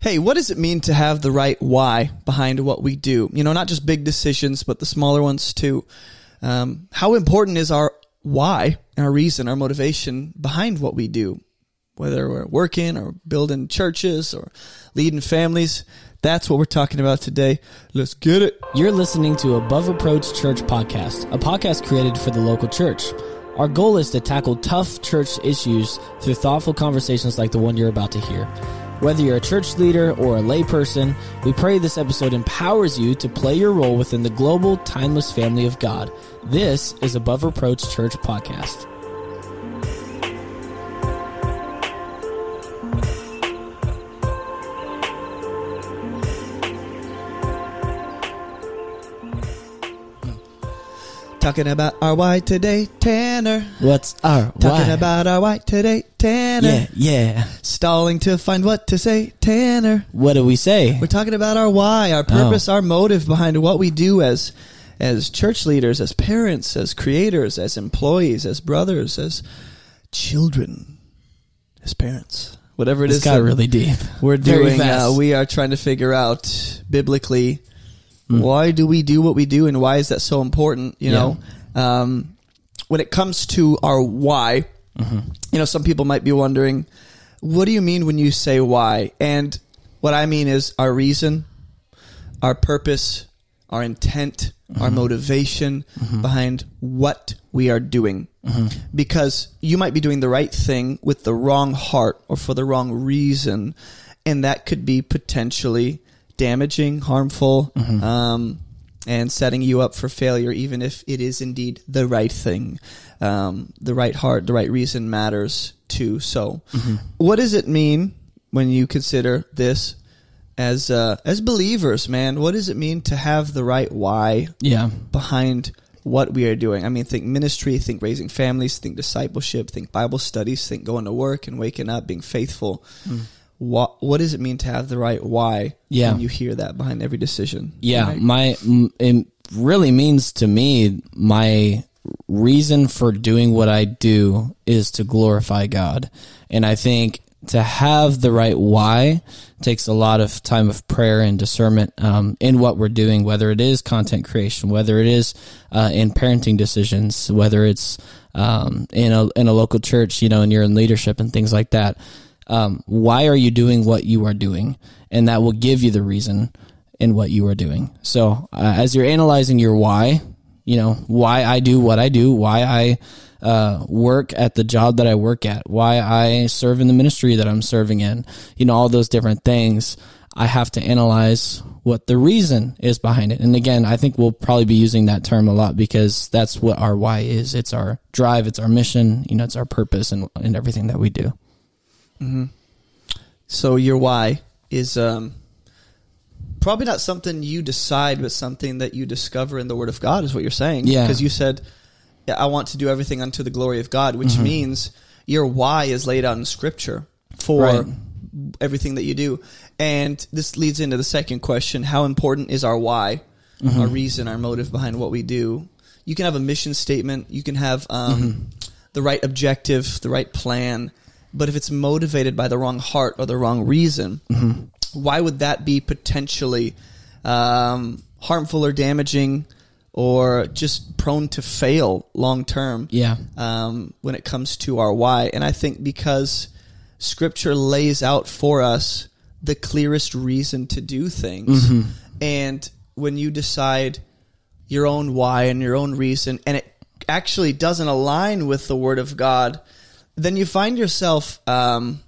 hey, what does it mean to have the right why behind what we do? You know, not just big decisions, but the smaller ones too. Um, how important is our why, and our reason, our motivation behind what we do? Whether we're working or building churches or leading families, that's what we're talking about today. Let's get it. You're listening to Above Reproach Church Podcast, a podcast created for the local church. Our goal is to tackle tough church issues through thoughtful conversations like the one you're about to hear. Whether you're a church leader or a layperson, we pray this episode empowers you to play your role within the global, timeless family of God. This is Above Reproach Church Podcast. Talking about our why today, Tanner. What's our Talking about our why today, Tanner. yeah, yeah. Stalling to find what to say, Tanner. What do we say? We're talking about our why, our purpose, our motive behind what we do as as church leaders, as parents, as creators, as employees, as brothers, as children, as parents. Whatever it It's is got really deep. we're doing, uh, we are trying to figure out biblically Mm. why do we do what we do and why is that so important? You Yeah. know, um, when it comes to our why, Mm-hmm. you know, some people might be wondering, what do you mean when you say why? And what I mean is our reason, our purpose, our intent, Mm-hmm. our motivation behind what we are doing. Mm-hmm. Because you might be doing the right thing with the wrong heart or for the wrong reason, and that could be potentially damaging, harmful, Mm-hmm. um, and setting you up for failure, even if it is indeed the right thing. Um, the right heart, the right reason matters too. So, Mm-hmm. what does it mean when you consider this as uh, as believers, man? What does it mean to have the right why Yeah. behind what we are doing? I mean, think ministry, think raising families, think discipleship, think Bible studies, think going to work and waking up, being faithful. What what does it mean to have the right why? Yeah. when you hear that behind every decision. Yeah, Right? my it really means to me my reason for doing what I do is to glorify God. And I think to have the right why takes a lot of time of prayer and discernment um, in what we're doing, whether it is content creation, whether it is uh, in parenting decisions, whether it's um, in a in a local church, you know, and you're in leadership and things like that. Um, why are you doing what you are doing? And that will give you the reason in what you are doing. So uh, as you're analyzing your why, you know, why I do what I do, why I uh, work at the job that I work at, why I serve in the ministry that I'm serving in, you know, all those different things. I have to analyze what the reason is behind it. And again, I think we'll probably be using that term a lot because that's what our why is. It's our drive, it's our mission, you know, it's our purpose and, and everything that we do. So your why is um, probably not something you decide, but something that you discover in the Word of God, is what you're saying. Yeah. Because you said, "I want to do everything unto the glory of God," which Mm-hmm. means your why is laid out in Scripture for Right. everything that you do. And this leads into the second question: How important is our why, Mm-hmm. our reason, our motive behind what we do? You can have a mission statement. You can have um, Mm-hmm. the right objective, the right plan. But if it's motivated by the wrong heart or the wrong reason, Mm-hmm. why would that be potentially um, harmful or damaging or just prone to fail long term? Yeah. um, when it comes to our why. And I think because scripture lays out for us the clearest reason to do things. And when you decide your own why and your own reason, and it actually doesn't align with the word of God, then you find yourself um,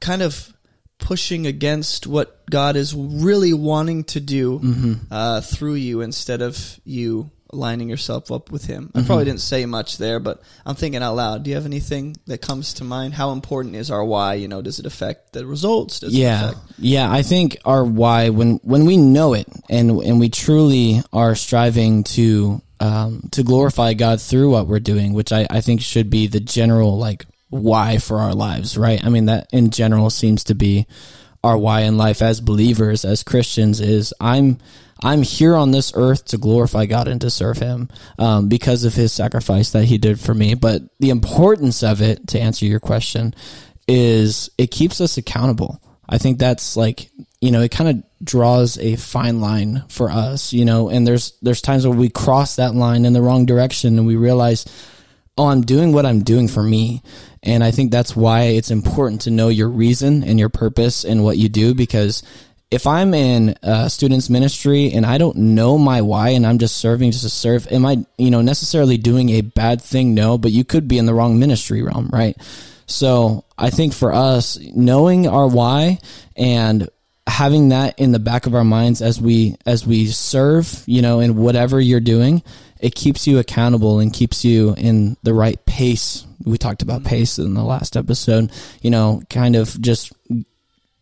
kind of pushing against what God is really wanting to do uh, through you instead of you lining yourself up with Him. I probably didn't say much there, but I'm thinking out loud. Do you have anything that comes to mind? How important is our why? You know, does it affect the results? Does it Yeah, affect- yeah. I think our why when when we know it and and we truly are striving to um, to glorify God through what we're doing, which I I think should be the general like why for our lives, right? I mean that in general seems to be our why in life as believers, as Christians. Is I'm I'm here on this earth to glorify God and to serve Him um, because of His sacrifice that He did for me. But the importance of it, to answer your question, is it keeps us accountable. I think that's like, you know, it kind of draws a fine line for us, you know, and there's, there's times where we cross that line in the wrong direction and we realize, oh, I'm doing what I'm doing for me. And I think that's why it's important to know your reason and your purpose and what you do because if I'm in a students ministry and I don't know my why and I'm just serving just to serve, am I, you know, necessarily doing a bad thing? No, but you could be in the wrong ministry realm, right? So I think for us, knowing our why and having that in the back of our minds as we as we serve, you know, in whatever you're doing, it keeps you accountable and keeps you in the right pace. We talked about pace in the last episode, you know, kind of just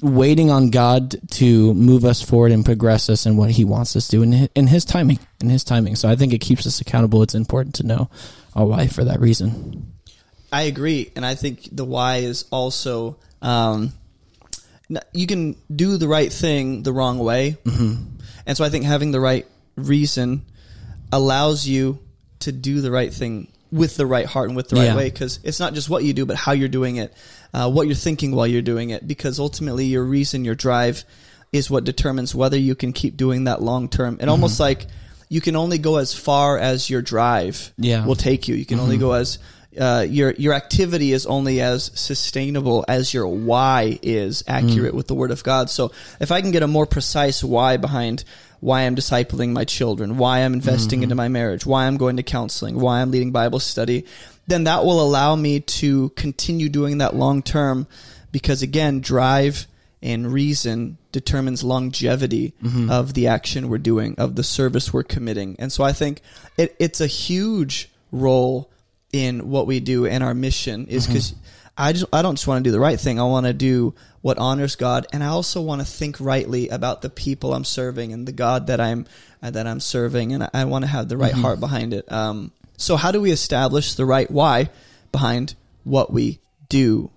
waiting on God to move us forward and progress us in what He wants us to do in His, in His timing. In His timing. So I think it keeps us accountable. It's important to know our why for that reason. I agree, and I think the why is also um, you can do the right thing the wrong way, mm-hmm. and so I think having the right reason allows you to do the right thing with the right heart and with the right yeah. way because it's not just what you do but how you're doing it uh, what you're thinking while you're doing it because ultimately your reason your drive is what determines whether you can keep doing that long term and mm-hmm. almost like you can only go as far as your drive yeah. will take you you can mm-hmm. only go as uh, your your activity is only as sustainable as your why is accurate mm. with the Word of God. So if I can get a more precise why behind why I'm discipling my children, why I'm investing mm-hmm. into my marriage, why I'm going to counseling, why I'm leading Bible study, then that will allow me to continue doing that long term because again, drive and reason determines longevity mm-hmm. of the action we're doing, of the service we're committing. And so I think it, it's a huge role in what we do and our mission is because mm-hmm. I just I don't just want to do the right thing. I want to do what honors God, and I also want to think rightly about the people I'm serving and the God that I'm uh, that I'm serving, and I, I want to have the right mm-hmm. heart behind it. Um, so how do we establish the right why behind what we do?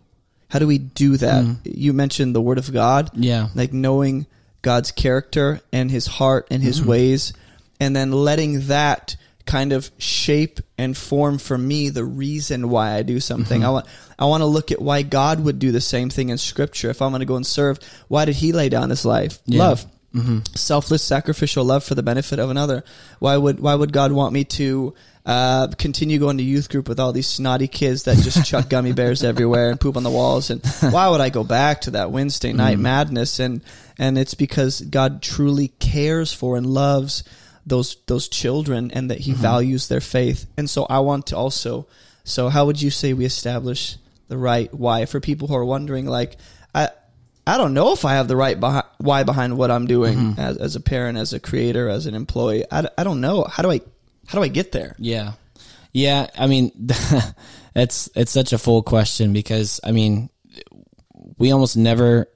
How do we do that? Mm. You mentioned the Word of God, yeah, like knowing God's character and His heart and His mm-hmm. ways, and then letting that kind of shape and form for me the reason why I do something. Mm-hmm. I want I want to look at why God would do the same thing in scripture. If I'm going to go and serve, why did he lay down his life? Yeah. Love. Mm-hmm. Selfless sacrificial love for the benefit of another. Why would why would God want me to uh, continue going to youth group with all these snotty kids that just chuck gummy bears everywhere and poop on the walls. And why would I go back to that Wednesday night mm. madness? And and it's because God truly cares for and loves those those children and that he mm-hmm. values their faith. And so I want to also so how would you say we establish the right why for people who are wondering like I I don't know if I have the right behi- why behind what I'm doing mm-hmm. as, as a parent, as a creator, as an employee. I, I don't know. How do I how do I get there? Yeah. Yeah, I mean it's it's such a full question because I mean we almost never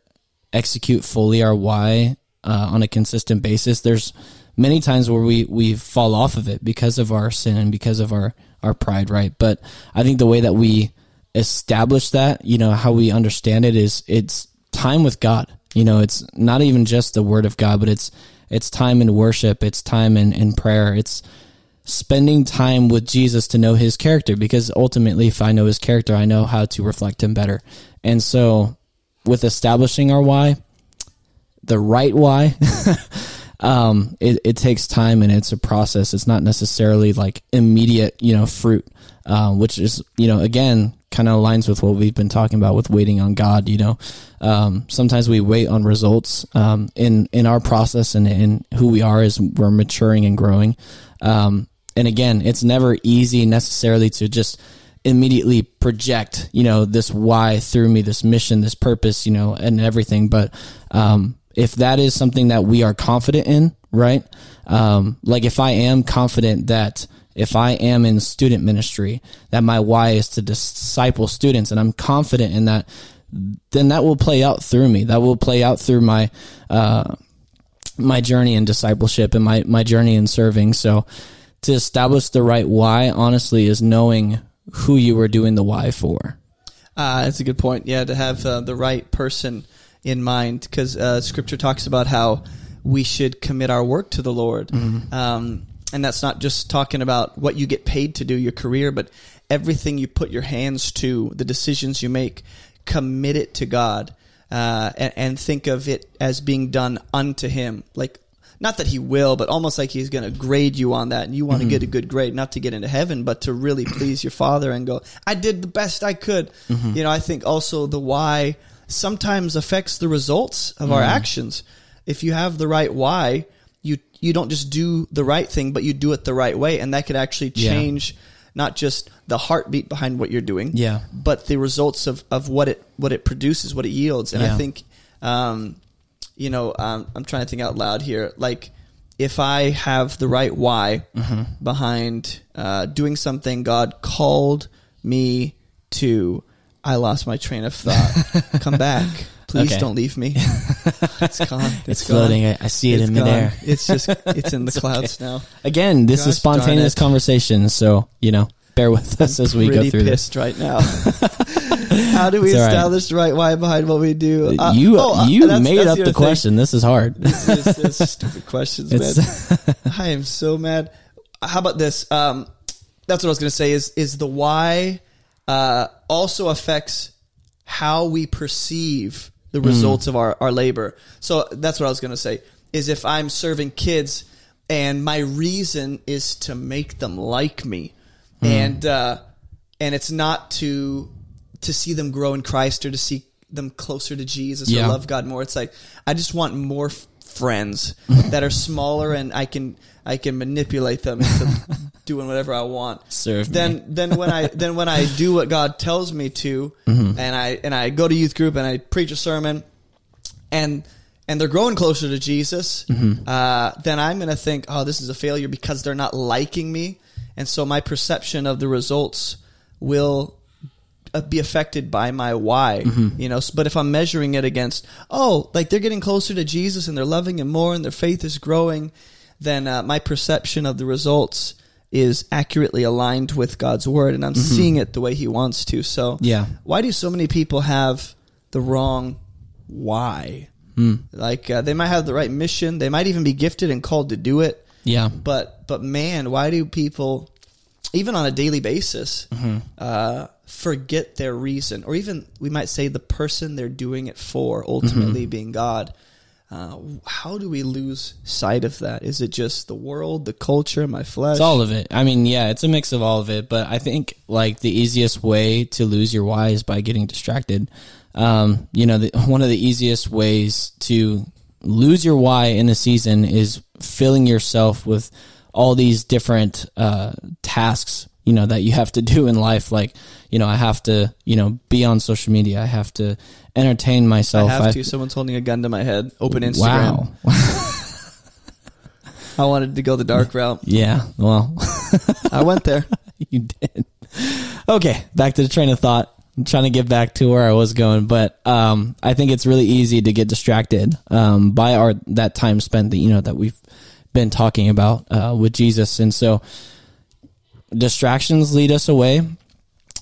execute fully our why uh, on a consistent basis. There's many times where we we fall off of it because of our sin and because of our our pride, right? But I think the way that we establish that, you know, how we understand it is it's time with God. You know, it's not even just the word of God, but it's it's time in worship, it's time in, in prayer, it's spending time with Jesus to know his character because ultimately if I know his character, I know how to reflect him better. And so with establishing our why, the right why um, it, it takes time and it's a process. It's not necessarily like immediate, you know, fruit, uh, which is, you know, again, kind of aligns with what we've been talking about with waiting on God. You know, um, sometimes we wait on results um, in in our process and in who we are as we're maturing and growing. Um, and again, it's never easy necessarily to just immediately project, you know, this why through me, this mission, this purpose, you know, and everything. But um, if that is something that we are confident in, right? Um, like if I am confident that if I am in student ministry, that my why is to disciple students, and I'm confident in that, then that will play out through me. That will play out through my uh, my journey in discipleship and my my journey in serving. So, to establish the right why, honestly, is knowing who you are doing the why for. Uh, that's a good point. Yeah, to have uh, the right person in mind because uh, Scripture talks about how we should commit our work to the Lord. Mm-hmm. Um, and that's not just talking about what you get paid to do, your career, but everything you put your hands to, the decisions you make, commit it to God. uh, and, and think of it as being done unto him. Like, not that he will, but almost like he's going to grade you on that, and you want to get a good grade, not to get into heaven, but to really please your father and go, I did the best I could. You know, I think also the why sometimes affects the results of our actions. If you have the right why, you you don't just do the right thing, but you do it the right way, and that could actually Yeah. change not just the heartbeat behind what you're doing, Yeah. but the results of, of what it what it produces, what it yields. And I think, um, you know, um, I'm trying to think out loud here. Like, if I have the right why Mm-hmm. behind uh, doing something God called me to, I lost my train of thought. Come back. Please Okay. don't leave me. It's gone. It's gone. floating. I, I see it It's in gone. midair. It's just it's in the clouds now. Again, this Gosh is spontaneous it. conversation, so you know, bear with us as we go Pretty through this. pissed right now. How do we It's all right. establish the right why behind what we do? Uh, you oh, uh, you that's- made that's up other the thing. question. This is hard. This is stupid questions, man. It's I am so mad. How about this? Um, that's what I was going to say. Is is the why uh, also affects how we perceive the results of our, our labor. So that's what I was going to say. Is if I'm serving kids and my reason is to make them like me, and uh, and it's not to to see them grow in Christ or to see them closer to Jesus Yeah. or love God more. It's like I just want more f- friends that are smaller and I can I can manipulate them into doing whatever I want. Serve me. then then when I then when I do what God tells me to Mm-hmm. and I and I go to youth group and I preach a sermon and and they're growing closer to Jesus, Mm-hmm. uh, then I'm going to think, oh, this is a failure because they're not liking me, and so my perception of the results will be affected by my why. Mm-hmm. You know, but if I'm measuring it against, oh, like they're getting closer to Jesus and they're loving Him more and their faith is growing, then uh, my perception of the results is accurately aligned with God's word, and I'm seeing it the way He wants to. So, Mm-hmm. Yeah. why do so many people have the wrong why? Hmm. Like uh, they might have the right mission, they might even be gifted and called to do it, yeah. but but man, why do people, even on a daily basis, Mm-hmm. uh, forget their reason, or even we might say the person they're doing it for, ultimately Mm-hmm. being God? Uh, how do we lose sight of that? Is it just the world, the culture, my flesh? It's all of it. I mean, yeah, it's a mix of all of it, but I think like the easiest way to lose your why is by getting distracted. Um, you know, the, one of the easiest ways to lose your why in a season is filling yourself with all these different uh, tasks, you know, that you have to do in life. Like, you know, I have to, you know, be on social media. I have to entertain myself I have to. Someone's holding a gun to my head. Open Instagram. Wow. I wanted to go the dark route. yeah. Well. I went there. you did. Okay, back to the train of thought. I'm trying to get back to where I was going, but um, I think it's really easy to get distracted um, by our that time spent that you know that we've been talking about uh, with Jesus, and so distractions lead us away.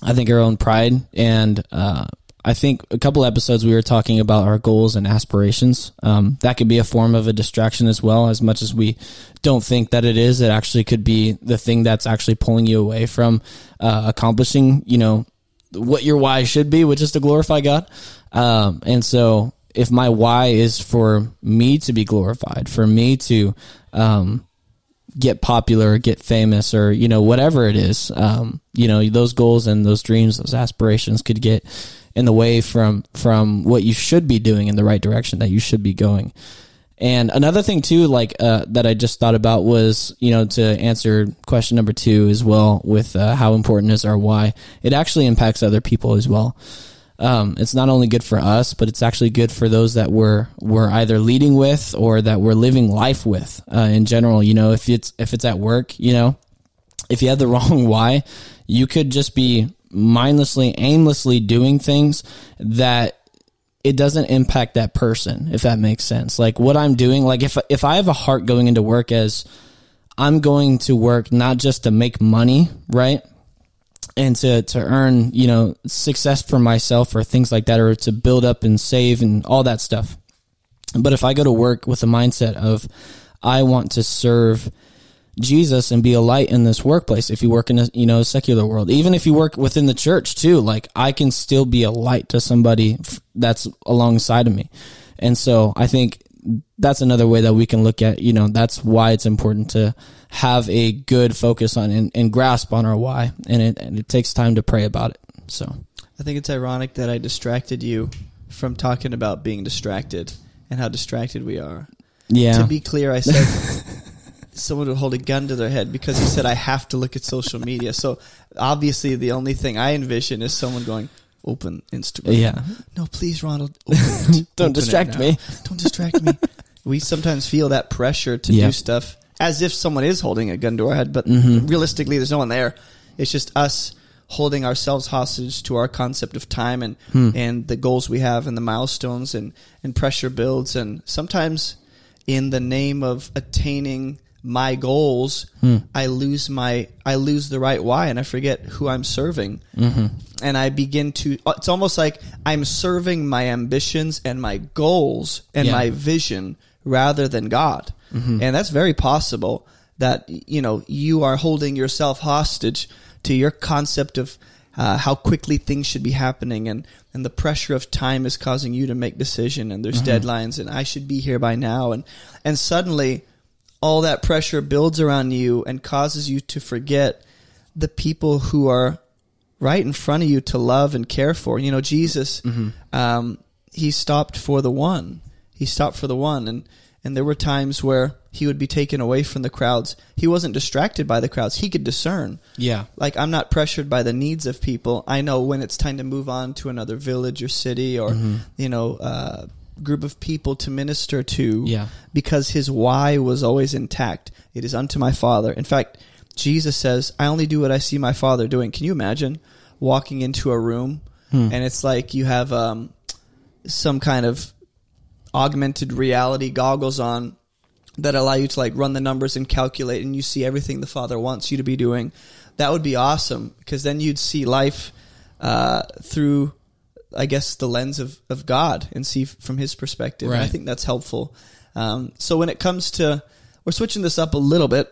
I think our own pride, and uh, I think a couple episodes we were talking about our goals and aspirations. Um, that could be a form of a distraction as well. As much as we don't think that it is, it actually could be the thing that's actually pulling you away from uh, accomplishing, you know, what your why should be, which is to glorify God. Um, and so, if my why is for me to be glorified, for me to um, get popular, or get famous, or you know whatever it is. Um, you know those goals and those dreams, those aspirations could get in the way from from what you should be doing in the right direction that you should be going. And another thing too, like uh, that I just thought about was, you know, to answer question number two as well, with uh, how important is our why. It actually impacts other people as well. Um, it's not only good for us, but it's actually good for those that we're we're either leading with or that we're living life with. Uh, in general, you know, if it's if it's at work, you know, if you have the wrong why, you could just be mindlessly, aimlessly doing things that it doesn't impact that person, if that makes sense. Like what I'm doing, like if if I have a heart going into work as I'm going to work not just to make money, right? And to, to earn, you know, success for myself or things like that, or to build up and save and all that stuff. But if I go to work with the mindset of I want to serve Jesus and be a light in this workplace. If you work in a you know secular world, even if you work within the church too, like I can still be a light to somebody that's alongside of me. And so I think that's another way that we can look at you know that's why it's important to have a good focus on and, and grasp on our why, and it and it takes time to pray about it. So I think it's ironic that I distracted you from talking about being distracted and how distracted we are. yeah, To be clear, I said someone would hold a gun to their head because he said I have to look at social media. So obviously, the only thing I envision is someone going, "Open Instagram." yeah. No, please, Ronald. Open it. Don't Open distract me. Don't distract me. we sometimes feel that pressure to Yeah. do stuff as if someone is holding a gun to our head, but Mm-hmm. realistically, there's no one there. It's just us holding ourselves hostage to our concept of time and Hmm. and the goals we have and the milestones and and pressure builds and sometimes in the name of attaining my goals Hmm. i lose my i lose the right why and i forget who i'm serving Mm-hmm. and i begin to it's almost like i'm serving my ambitions and my goals and Yeah. my vision rather than god Mm-hmm. and that's very possible that you know you are holding yourself hostage to your concept of uh, how quickly things should be happening and and the pressure of time is causing you to make decision and there's deadlines and I should be here by now and and suddenly all that pressure builds around you and causes you to forget the people who are right in front of you to love and care for. You know, Jesus, um, he stopped for the one. He stopped for the one, and and there were times where he would be taken away from the crowds. He wasn't distracted by the crowds. He could discern. Yeah. Like I'm not pressured by the needs of people. I know when it's time to move on to another village or city or Mm-hmm. you know uh, group of people to minister to. Yeah. because his why was always intact. It is unto my Father. In fact, Jesus says, "I only do what I see my Father doing." Can you imagine walking into a room Hmm. and it's like you have um, some kind of augmented reality goggles on that allow you to like run the numbers and calculate and you see everything the father wants you to be doing that would be awesome because then you'd see life uh, through i guess the lens of, of god and see from his perspective. And i think that's helpful. Um, so when it comes to we're switching this up a little bit.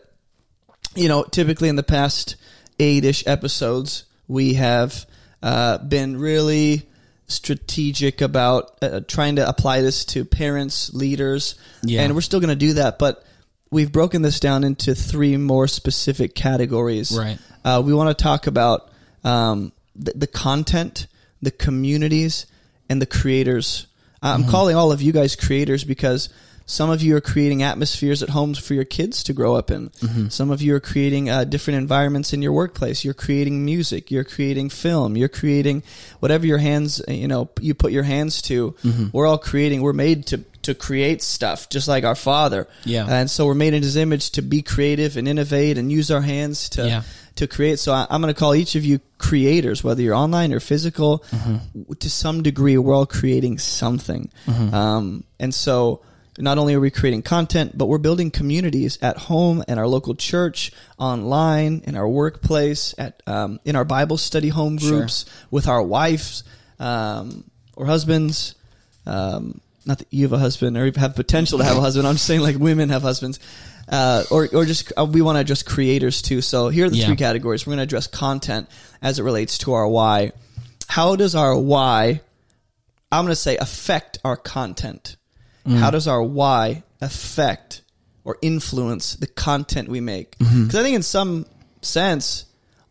You know typically in the past eight-ish episodes we have uh, been really strategic about uh, trying to apply this to parents leaders Yeah. and we're still going to do that but we've broken this down into three more specific categories. Right. uh, we want to talk about um, the, the content the communities and the creators i'm mm-hmm. calling all of you guys creators because some of you are creating atmospheres at homes for your kids to grow up in. Mm-hmm. Some of you are creating uh, different environments in your workplace. You're creating music. You're creating film. You're creating whatever your hands, you know, you put your hands to. Mm-hmm. We're all creating. We're made to to create stuff, just like our Father. Yeah. And so we're made in His image to be creative and innovate and use our hands to Yeah. To create. So I, I'm going to call each of you creators, whether you're online or physical. W- To some degree, we're all creating something. Um, and so not only are we creating content, but we're building communities at home, in our local church, online, in our workplace, at um, in our Bible study home Sure. groups, with our wives um, or husbands. Um, not that you have a husband or have potential to have a husband. I'm just saying like women have husbands. Uh, or, or just, uh, we want to address creators too. So here are the Yeah. three categories. We're going to address content as it relates to our why. How does our why, I'm going to say affect our content? How does our why affect or influence the content we make? Because I think in some sense,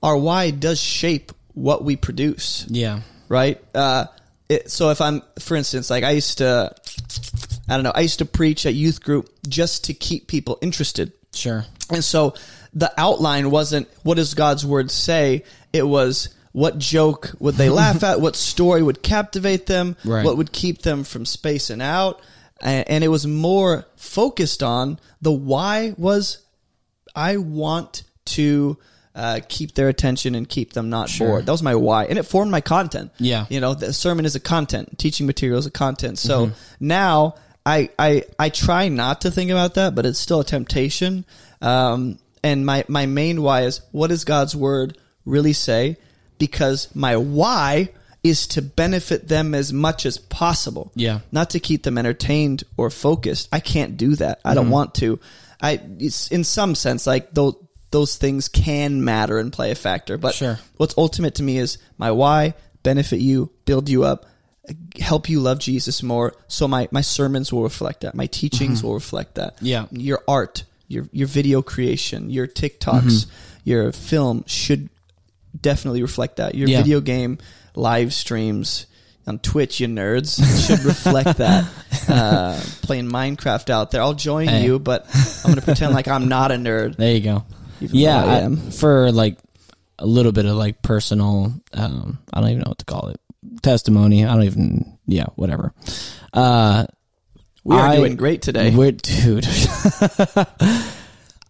our why does shape what we produce Yeah. right? Uh, it, so if I'm, for instance, like I used to, I don't know, I used to preach at youth group just to keep people interested. Sure. And so the outline wasn't what does God's word say? It was what joke would they laugh at? What story would captivate them? Right. What would keep them from spacing out? And, and it was more focused on the why was I want to uh, keep their attention and keep them not Sure. bored. That was my why, and it formed my content. Yeah. you know, the sermon is a content, teaching material is a content. So now I I I try not to think about that, but it's still a temptation. Um, and my my main why is what does God's word really say? Because my why is to benefit them as much as possible Yeah. not to keep them entertained or focused. I can't do that. I don't want to. I it's in some sense like those those things can matter and play a factor. But Sure. what's ultimate to me is my why benefit you, build you up, help you love Jesus more. So my my sermons will reflect that. My teachings will reflect that. Mm-hmm. Yeah. Your art, your your video creation, your TikToks, Mm-hmm. your film should definitely reflect that. Your Yeah. video game live streams on Twitch, you nerds, should reflect that. Uh, playing Minecraft out there, I'll join Hey. you, but I'm gonna pretend like I'm not a nerd. There you go. yeah, I for like a little bit of like personal, um, I don't even know what to call it, testimony. I don't even, yeah, whatever. Uh, We are I- doing great today. We're, dude.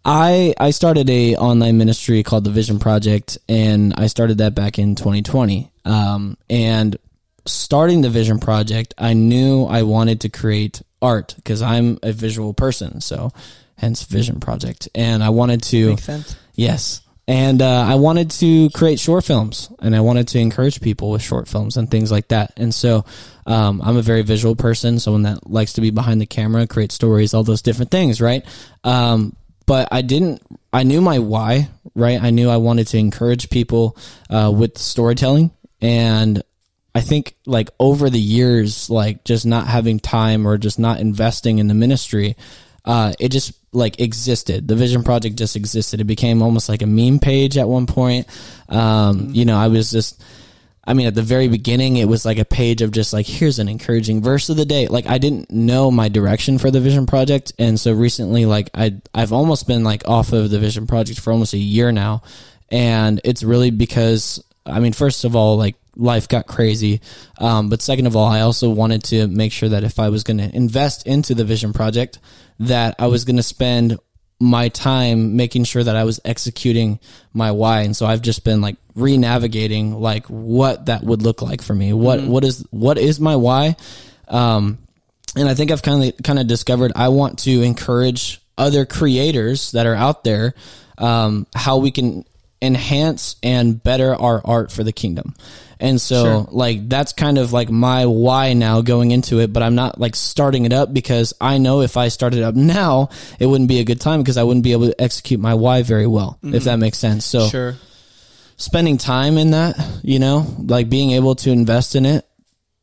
I I started a online ministry called the Vision Project, and I started that back in 2020. Um, and starting the Vision Project, I knew I wanted to create art because I'm a visual person, so hence Vision Project. And I wanted to Makes sense. Yes. And uh, I wanted to create short films and I wanted to encourage people with short films and things like that. And so um, I'm a very visual person, someone that likes to be behind the camera, create stories, all those different things, right? Um, but I didn't, I knew my why, right? I knew I wanted to encourage people uh, with storytelling. And I think like over the years, like just not having time or just not investing in the ministry, uh, it just like existed. The Vision Project just existed. It became almost like a meme page at one point. Um, you know, I was just, I mean, at the very beginning, it was like a page of just like, here's an encouraging verse of the day. Like, I didn't know my direction for the Vision Project. And so recently, like, I, I've almost been like off of the Vision Project for almost a year now. And it's really because, I mean, first of all, like, life got crazy. Um, but second of all, I also wanted to make sure that if I was going to invest into the Vision Project, that I was going to spend my time making sure that I was executing my why. And so I've just been like re-navigating like what that would look like for me. What what is what is my why? Um and I think I've kind of kind of discovered I want to encourage other creators that are out there um how we can enhance and better our art for the kingdom. And so Sure. like that's kind of like my why now going into it, but I'm not like starting it up because I know if I started up now, it wouldn't be a good time because I wouldn't be able to execute my why very well, if mm-hmm. that makes sense. So Sure. spending time in that, you know, like being able to invest in it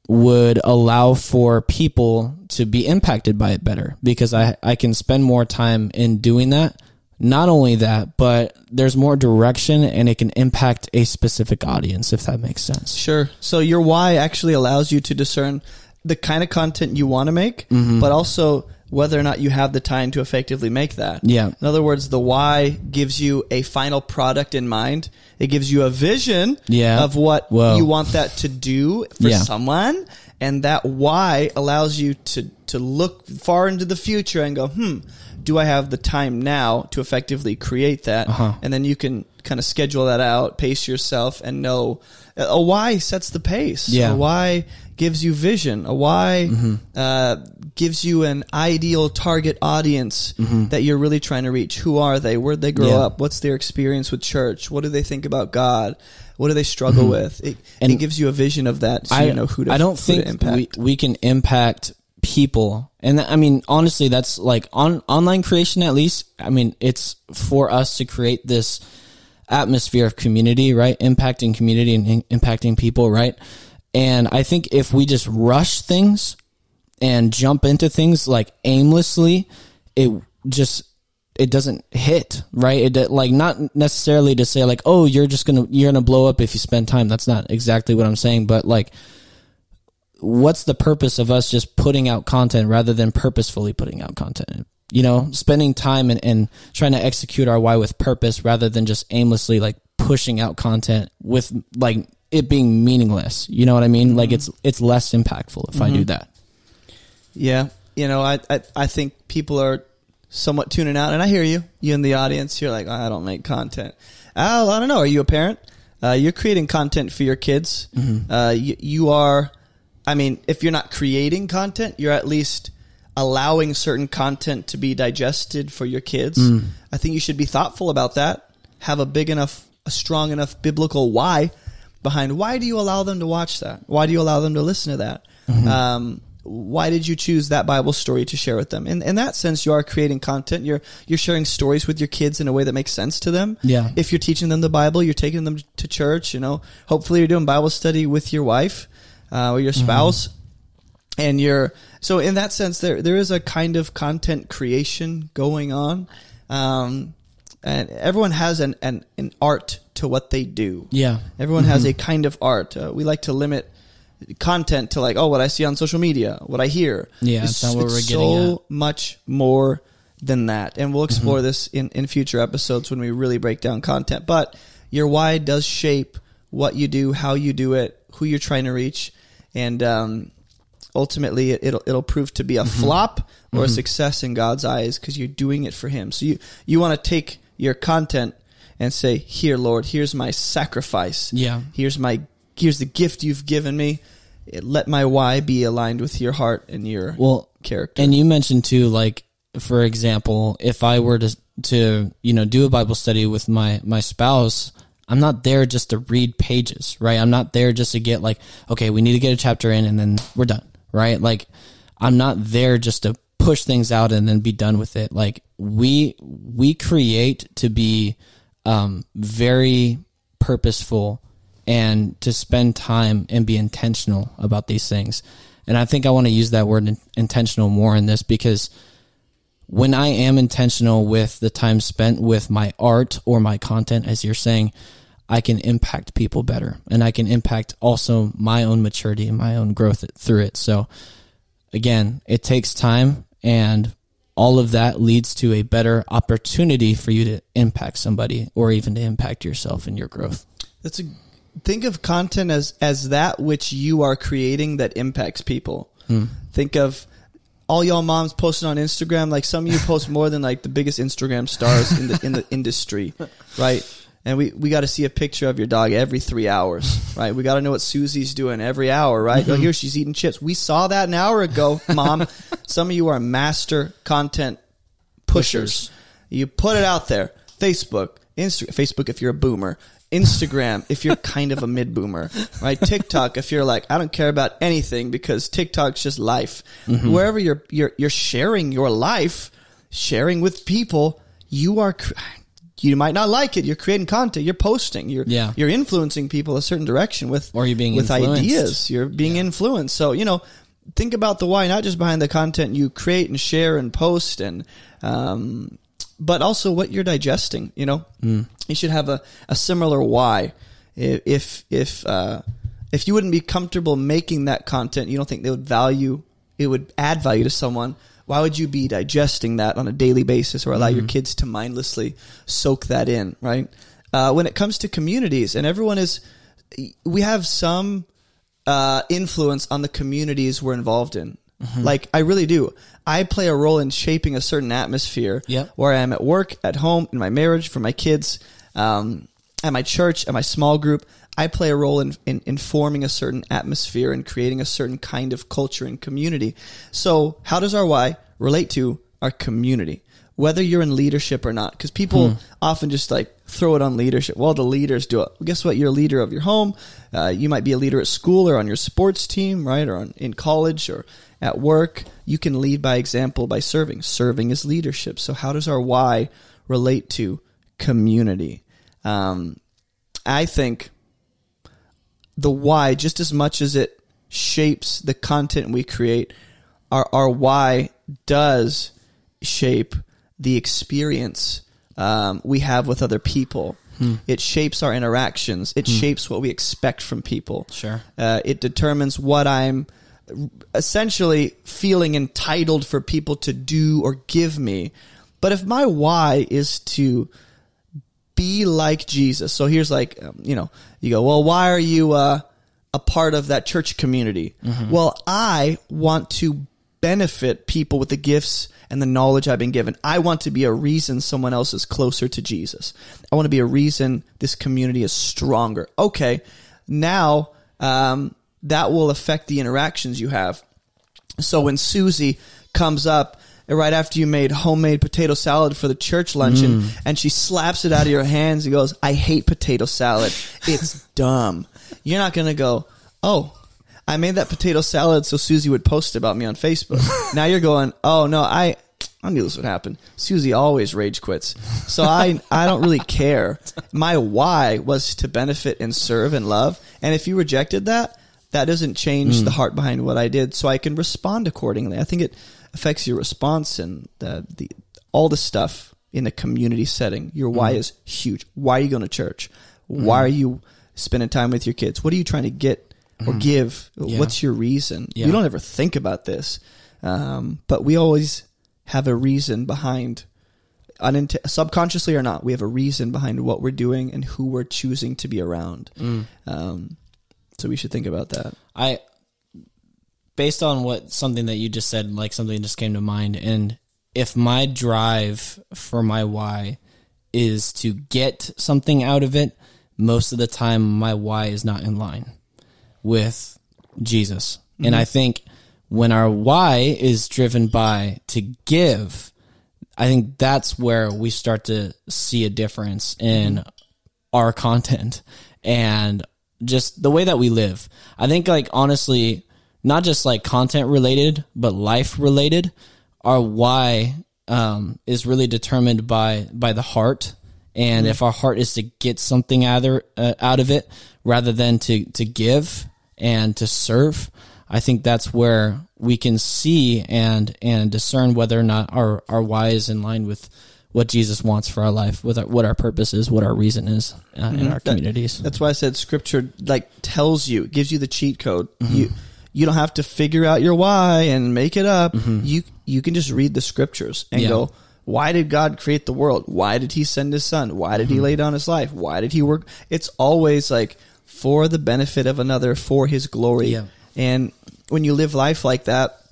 would allow for people to be impacted by it better because I, I can spend more time in doing that. Not only that, but there's more direction and it can impact a specific audience, if that makes sense. Sure. So your why actually allows you to discern the kind of content you want to make, Mm-hmm. but also whether or not you have the time to effectively make that. Yeah. In other words, the why gives you a final product in mind. It gives you a vision Yeah. of what Whoa. you want that to do for Yeah. someone. And that why allows you to, to look far into the future and go, hmm, do I have the time now to effectively create that? Uh-huh. And then you can kind of schedule that out, pace yourself, and know a why sets the pace. Yeah. Mm-hmm. A why gives you vision. A why uh, gives you an ideal target audience that you're really trying to reach. Who are they? Where'd they grow Mm-hmm. Yeah. up? What's their experience with church? What do they think about God? What do they struggle with? It, Mm-hmm. And it gives you a vision of that, so I, you know who to. I don't think impact. we, we can impact people. And I mean, honestly, that's like on online creation, at least. I mean, it's for us to create this atmosphere of community, right? Impacting community and in- impacting people, right? And I think if we just rush things and jump into things like aimlessly, it just it doesn't hit right. It like not necessarily to say like, oh, you're just gonna you're gonna blow up if you spend time. That's not exactly what I'm saying, but like, what's the purpose of us just putting out content rather than purposefully putting out content? You know, spending time and, and trying to execute our why with purpose rather than just aimlessly like pushing out content with like it being meaningless. You know what I mean? Like it's it's less impactful if I do that. Yeah, you know, I, I I think people are somewhat tuning out, and I hear you. You in the audience, you're like, I don't make content. Al, I don't know. Are you a parent? Uh, you're creating content for your kids. Uh, you, you are. I mean, if you're not creating content, you're at least allowing certain content to be digested for your kids. I think you should be thoughtful about that. Have a big enough, a strong enough biblical why behind why do you allow them to watch that? Why do you allow them to listen to that? Um, why did you choose that Bible story to share with them? In in that sense, you are creating content. You're you're sharing stories with your kids in a way that makes sense to them. Yeah. If you're teaching them the Bible, you're taking them to church. You know, hopefully you're doing Bible study with your wife uh, or your spouse, and you're so in that sense there there is a kind of content creation going on. Um, and everyone has an, an, an art to what they do. Yeah. Everyone has a kind of art. Uh, we like to limit content to like, oh, what I see on social media, what I hear. Yeah, It's- that's not what we're getting so much more than that, and we'll explore this in in future episodes when we really break down content. But your why does shape what you do, how you do it, who you're trying to reach, and um, ultimately it, it'll it'll prove to be a flop or a success in God's eyes because you're doing it for Him. So you you want to take your content and say, "Here, Lord, here's my sacrifice. Yeah. Here's my here's the gift you've given me. Let my why be aligned with your heart and your Well, character." And you mentioned too, like for example, if I were to to you know do a Bible study with my my spouse, I'm not there just to read pages, right? I'm not there just to get like, okay, we need to get a chapter in and then we're done, right? Like, I'm not there just to push things out and then be done with it. Like we we create to be um, very purposeful and to spend time and be intentional about these things. And I think I want to use that word in, intentional more in this because when I am intentional with the time spent with my art or my content, as you're saying, I can impact people better and I can impact also my own maturity and my own growth through it. So again, it takes time and all of that leads to a better opportunity for you to impact somebody or even to impact yourself and your growth. That's a think of content as as that which you are creating that impacts people. Hmm. Think of all y'all moms posting on Instagram. Like some of you post more than like the biggest Instagram stars in the in the industry, right? And we, we got to see a picture of your dog every three hours, right? We got to know what Susie's doing every hour, right? Oh, here she's eating chips. We saw that an hour ago, mom. Some of you are master content pushers. You put it out there. Facebook, Instagram, Facebook if you're a boomer. Instagram if you're kind of a mid boomer, right? TikTok if you're like I don't care about anything because TikTok's just life. Wherever you're you're you're sharing your life, sharing with people, you are you might not like it. You're creating content. You're posting. You're Yeah. you're influencing people a certain direction with Or you're being with influenced. ideas. You're being influenced. So you know, think about the why, not just behind the content you create and share and post, and um, but also what you're digesting. You know, Mm. you should have a, a similar why. If if uh, if you wouldn't be comfortable making that content, you don't think they would value it would add value to someone. Why would you be digesting that on a daily basis or allow Mm-hmm. your kids to mindlessly soak that in? Right. Uh, when it comes to communities, and everyone is, we have some uh, influence on the communities we're involved in. Mm-hmm. Like I really do. I play a role in shaping a certain atmosphere Yep. where I am at work, at home, in my marriage, for my kids, um, at my church, at my small group. I play a role in, in, in forming a certain atmosphere and creating a certain kind of culture and community. So how does our why relate to our community? Whether you're in leadership or not, because people often just like throw it on leadership. Well, the leaders do it. Well, guess what? You're a leader of your home. Uh, you might be a leader at school or on your sports team, right? Or on, in college or at work. You can lead by example by serving. Serving is leadership. So how does our why relate to community? Um, I think the why, just as much as it shapes the content we create, our, our why does shape the experience um, we have with other people. It shapes our interactions. It shapes what we expect from people. Sure. Uh, it determines what I'm essentially feeling entitled for people to do or give me. But if my why is to be like Jesus. So here's like, um, you know, you go, well, why are you uh, a part of that church community? Well, I want to benefit people with the gifts and the knowledge I've been given. I want to be a reason someone else is closer to Jesus. I want to be a reason this community is stronger. Okay, now um, that will affect the interactions you have. So when Susie comes up right after you made homemade potato salad for the church luncheon mm. and she slaps it out of your hands and goes, I hate potato salad. It's dumb. You're not going to go, oh, I made that potato salad so Susie would post about me on Facebook. now you're going, oh no, I, I knew this would happen. Susie always rage quits. So I, I don't really care. My why was to benefit and serve and love. And if you rejected that, that doesn't change the heart behind what I did. So I can respond accordingly. I think it affects your response and the, the, all the stuff in a community setting. Your why is huge. Why are you going to church? Why are you spending time with your kids? What are you trying to get or give? Yeah. What's your reason? Yeah. We don't ever think about this, um, but we always have a reason behind, unint- subconsciously or not. We have a reason behind what we're doing and who we're choosing to be around. Mm. Um, so we should think about that. I based on what something that you just said, like something just came to mind, and if my drive for my why is to get something out of it, most of the time my why is not in line with Jesus. And mm-hmm. I think when our why is driven by to give, I think that's where we start to see a difference in mm-hmm. our content and just the way that we live. I think like honestly, not just like content related, but life related, our why um, is really determined by by the heart. And if our heart is to get something out of, uh, out of it rather than to, to give and to serve, I think that's where we can see and and discern whether or not our, our why is in line with what Jesus wants for our life, with our, what our purpose is, what our reason is uh, in mm-hmm. our That- communities. That's why I said scripture like tells you, gives you the cheat code. You mm-hmm. you don't have to figure out your why and make it up. Mm-hmm. You you can just read the scriptures and Yeah. go, why did God create the world? Why did he send his son? Why did he lay down his life? Why did he work? It's always like for the benefit of another, for his glory. Yeah. And when you live life like that,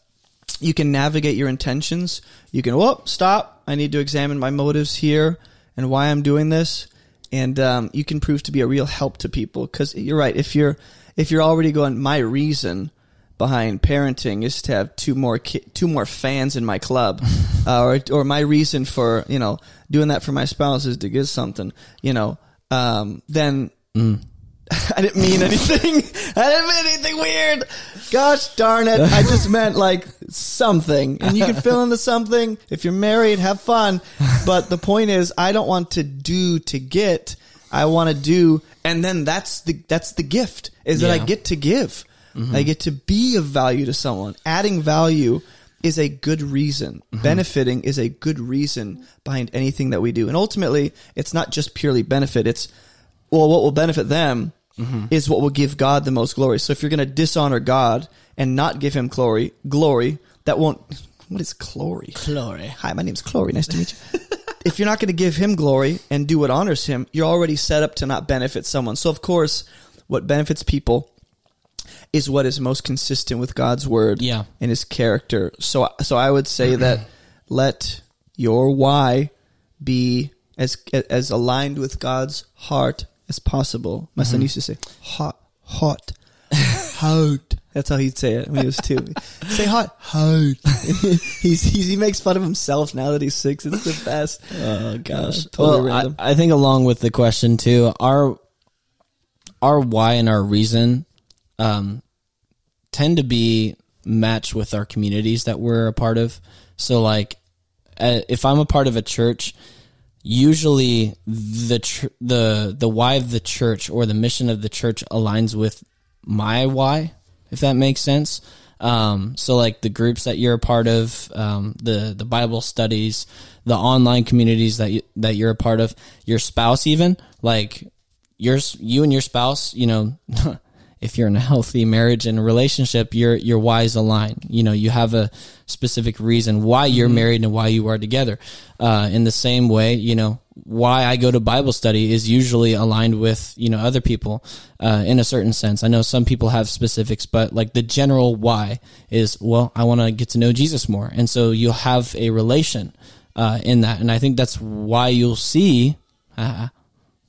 you can navigate your intentions. You can, whoop, stop. I need to examine my motives here and why I'm doing this. And um, you can prove to be a real help to people because you're right. If you're if you're already going, my reason behind parenting is to have two more ki- two more fans in my club, uh, or or my reason for you know doing that for my spouse is to get something, you know, um, then I didn't mean anything. I didn't mean anything weird. Gosh darn it. I just meant like something. And you can fill in the something. If you're married, have fun. But the point is, I don't want to do to get. I want to do. And then that's the, that's the gift is that I get to give. Mm-hmm. I get to be of value to someone. Adding value is a good reason. Mm-hmm. Benefiting is a good reason behind anything that we do. And ultimately, it's not just purely benefit. It's, well, what will benefit them Mm-hmm. is what will give God the most glory. So if you're going to dishonor God and not give him glory, glory, that won't, what is glory? Glory. Hi, my name's Chloe. Nice to meet you. if you're not going to give him glory and do what honors him, you're already set up to not benefit someone. So of course, what benefits people is what is most consistent with God's word Yeah. and his character. So so I would say that let your why be as as aligned with God's heart as possible. My son used to say hot hot hot. That's how he'd say it when he was two. say hot hot. he's, he's he makes fun of himself now that he's six. It's the best. Oh gosh. totally well, random. I, I think along with the question too, our our why and our reason um, tend to be matched with our communities that we're a part of. So, like, uh, if I'm a part of a church, usually the tr- the the why of the church or the mission of the church aligns with my why, if that makes sense. Um, so like the groups that you're a part of, um, the the Bible studies, the online communities that you, that you're a part of, your spouse even like your you and your spouse, you know, if you're in a healthy marriage and relationship, your your whys align. You know, you have a specific reason why you're married and why you are together. Uh, in the same way, you know, why I go to Bible study is usually aligned with you know other people uh, in a certain sense. I know some people have specifics, but like the general why is well, I want to get to know Jesus more, and so you'll have a relation uh, in that, and I think that's why you'll see. Uh,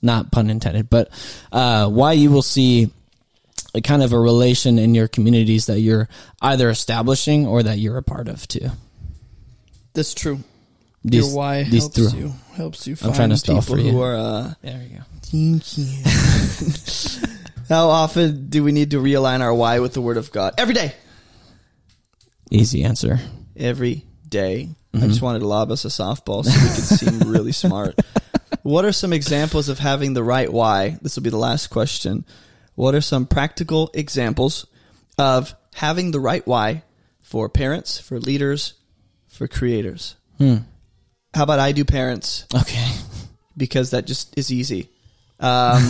not pun intended, but uh, why you will see a kind of a relation in your communities that you're either establishing or that you're a part of too. That's true. These, Your why these helps through- you helps you I'm trying to people for you. who are uh, There you go. Thank you. How often do we need to realign our why with the Word of God? Every day. Easy answer. Every day. I just wanted to lob us a softball so we could seem really smart. What are some examples of having the right why? This will be the last question. What are some practical examples of having the right why for parents, for leaders, for creators? Hmm. How about I do parents? Okay. because that just is easy. Um,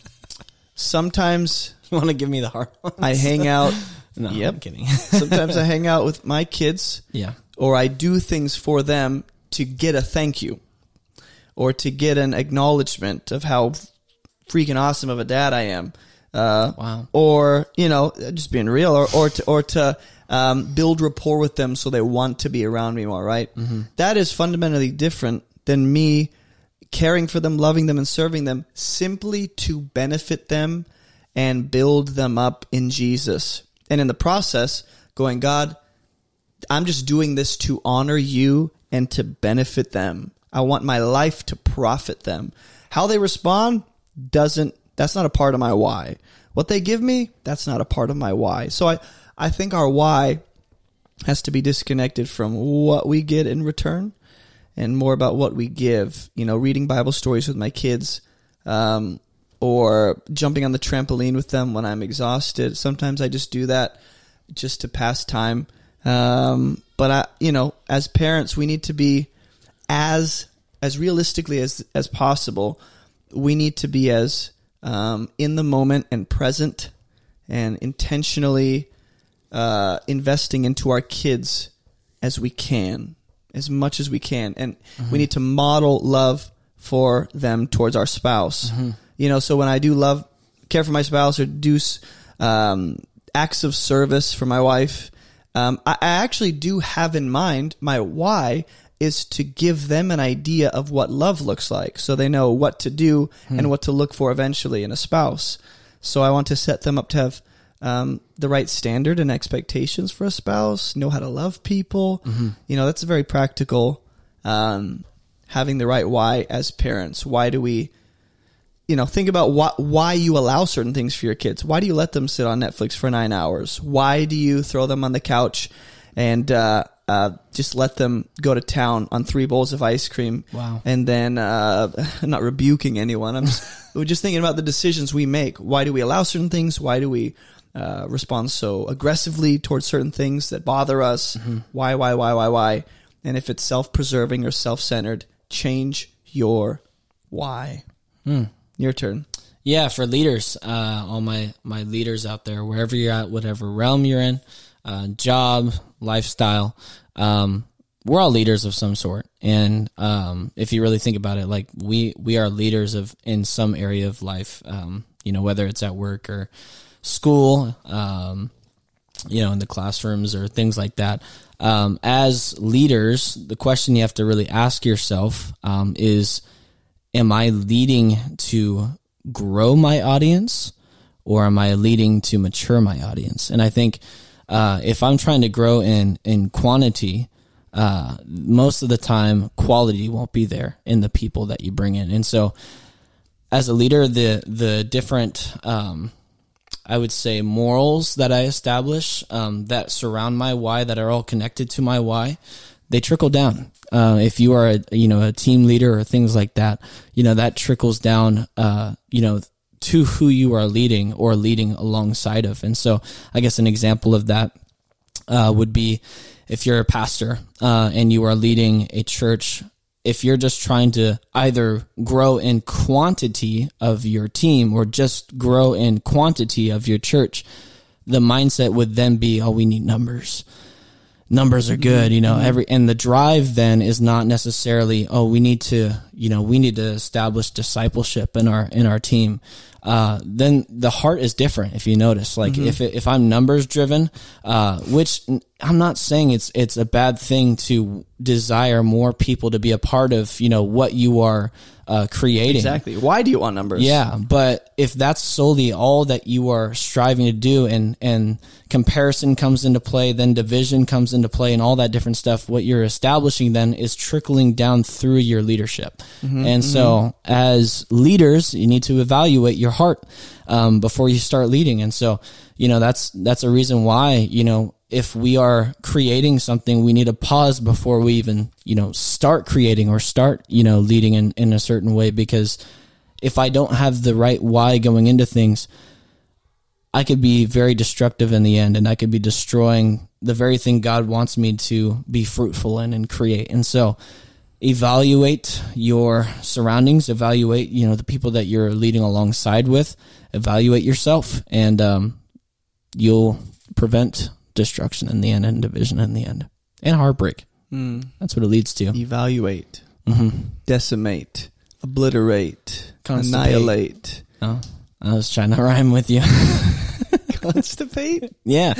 sometimes You want to give me the hard one? I hang out. No, Yep. I'm kidding. Sometimes I hang out with my kids, yeah. or I do things for them to get a thank you, or to get an acknowledgement of how freaking awesome of a dad I am. Uh, Wow. Or you know, just being real, or or to or to um, build rapport with them so they want to be around me more. Right? That is fundamentally different than me caring for them, loving them, and serving them simply to benefit them and build them up in Jesus. And in the process, going, God, I'm just doing this to honor you and to benefit them. I want my life to profit them. How they respond doesn't, that's not a part of my why. What they give me, that's not a part of my why. So I, I think our why has to be disconnected from what we get in return and more about what we give. You know, reading Bible stories with my kids, um, or jumping on the trampoline with them when I'm exhausted. Sometimes I just do that just to pass time. Um, but I, you know, as parents, we need to be as as realistically as as possible. We need to be as um, in the moment and present, and intentionally uh, investing into our kids as we can, as much as we can, and we need to model love for them towards our spouse. You know, so when I do love, care for my spouse, or do um, acts of service for my wife, um, I, I actually do have in mind my why is to give them an idea of what love looks like, so they know what to do and what to look for eventually in a spouse. So I want to set them up to have um, the right standard and expectations for a spouse, know how to love people. You know, that's very practical. Um, having the right why as parents. Why do we, you know, think about why, why you allow certain things for your kids. Why do you let them sit on Netflix for nine hours? Why do you throw them on the couch and uh, uh, just let them go to town on three bowls of ice cream? Wow. And then, uh, I'm not rebuking anyone. I'm just, we're just thinking about the decisions we make. Why do we allow certain things? Why do we uh, respond so aggressively towards certain things that bother us? Why, why, why, why, why? And if it's self preserving or self centered, change your why. Your turn. Yeah, for leaders, uh, all my my leaders out there, wherever you're at, whatever realm you're in, uh, job, lifestyle, um, we're all leaders of some sort. And um, if you really think about it, like we we are leaders of in some area of life. Um, you know, whether it's at work or school, um, you know, in the classrooms or things like that. Um, as leaders, the question you have to really ask yourself um, is am I leading to grow my audience or am I leading to mature my audience? And I think uh, if I'm trying to grow in in quantity, uh, most of the time quality won't be there in the people that you bring in. And so, as a leader, the the different um, I would say morals that I establish um, that surround my why, that are all connected to my why, they trickle down. Uh, if you are a you know a team leader or things like that, you know that trickles down. Uh, you know to who you are leading or leading alongside of. And so, I guess an example of that uh, would be if you're a pastor uh, and you are leading a church. If you're just trying to either grow in quantity of your team or just grow in quantity of your church, the mindset would then be, oh, we need numbers. Numbers are good, you know, every, and the drive then is not necessarily, oh, we need to, you know, we need to establish discipleship in our, in our team. Uh, then the heart is different if you notice. Like if, it, if I'm numbers driven, uh, which I'm not saying it's, it's a bad thing to desire more people to be a part of, you know, what you are, uh, creating. Exactly. Why do you want numbers? Yeah, but if that's solely all that you are striving to do and and comparison comes into play, then division comes into play and all that different stuff, what you're establishing then is trickling down through your leadership. and so as leaders, you need to evaluate your your heart um, before you start leading. And so, you know, that's that's a reason why you know if we are creating something, we need to pause before we even you know start creating or start you know leading in in a certain way because if I don't have the right why going into things. I could be very destructive in the end and I could be destroying the very thing God wants me to be fruitful in and create. And so evaluate your surroundings, evaluate, you know, the people that you're leading alongside with, evaluate yourself and um, you'll prevent destruction in the end and division in the end and heartbreak. Mm. That's what it leads to. Evaluate, Mm-hmm. decimate, obliterate, Constipate. annihilate, Oh, I was trying to rhyme with you. constipate. yeah.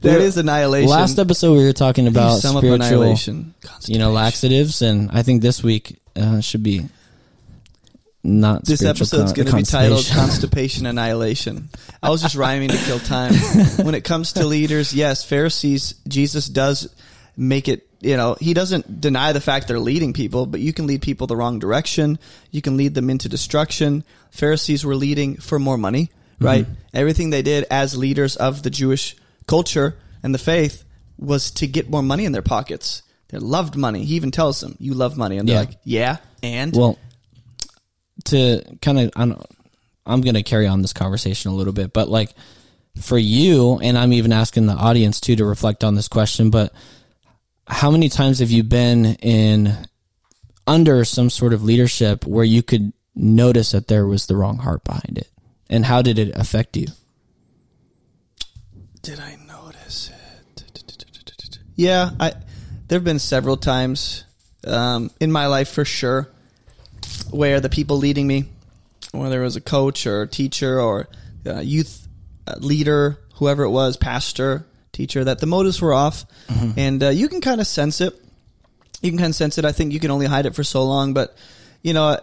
That is annihilation. Last episode we were talking about spiritual, annihilation. you know, laxatives, and I think this week uh, should be not This episode's con- going to be titled constipation. Annihilation. I was just rhyming to kill time. When it comes to leaders, yes, Pharisees, Jesus does make it, you know, he doesn't deny the fact they're leading people, but you can lead people the wrong direction. You can lead them into destruction. Pharisees were leading for more money, mm-hmm. right? Everything they did as leaders of the Jewish culture and the faith was to get more money in their pockets. They loved money. He even tells them, "You love money," and they're Yeah. like, "Yeah." And Well, to kind of, I'm, I'm going to carry on this conversation a little bit, but like for you, and I'm even asking the audience too to reflect on this question, but how many times have you been in under some sort of leadership where you could notice that there was the wrong heart behind it? And how did it affect you? Did I notice it? Yeah, I. There have been several times um, in my life for sure where the people leading me, whether it was a coach or a teacher or a youth uh, leader, whoever it was, pastor, teacher, that the motives were off, and uh, you can kind of sense it. You can kind of sense it. I think you can only hide it for so long, but you know.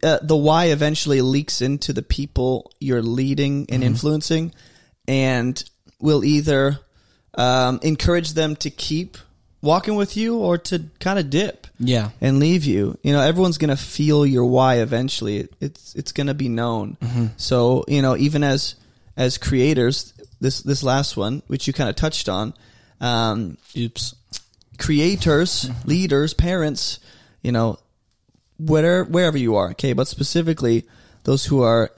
Uh, the why eventually leaks into the people you're leading and influencing, and will either um, encourage them to keep walking with you or to kind of dip Yeah. and leave you. You know, everyone's gonna feel your why eventually. It, it's it's gonna be known. So you know, even as as creators, this this last one, which you kind of touched on, um, Oops. creators, leaders, parents, you know, whatever wherever you are, okay, but specifically those who are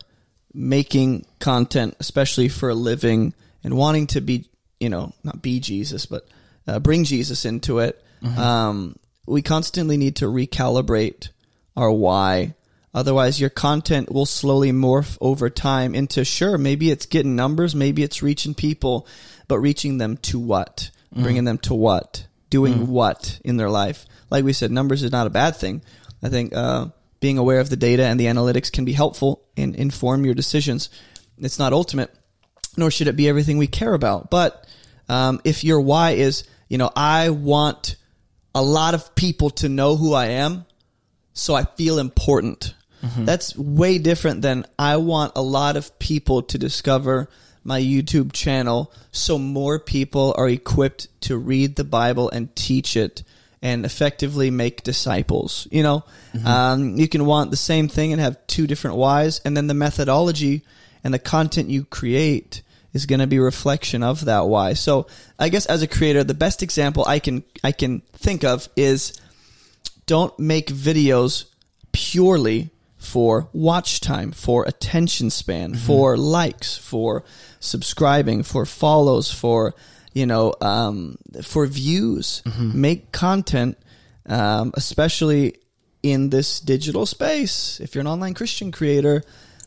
making content, especially for a living and wanting to be, you know, not be Jesus, but uh, bring Jesus into it. Um, we constantly need to recalibrate our why. Otherwise, your content will slowly morph over time into sure, maybe it's getting numbers, maybe it's reaching people, but reaching them to what? Bringing them to what? Doing what in their life? Like we said, numbers is not a bad thing. I think uh, being aware of the data and the analytics can be helpful and inform your decisions. It's not ultimate, nor should it be everything we care about. But um, if your why is, you know, I want a lot of people to know who I am, so I feel important. That's way different than I want a lot of people to discover my YouTube channel so more people are equipped to read the Bible and teach it and effectively make disciples. You know, um, you can want the same thing and have two different whys, and then the methodology and the content you create is going to be a reflection of that why. So I guess as a creator, the best example I can I can think of is don't make videos purely for watch time, for attention span, for likes, for subscribing, for follows, for you know, um, for views. Make content, um, especially in this digital space. If you're an online Christian creator,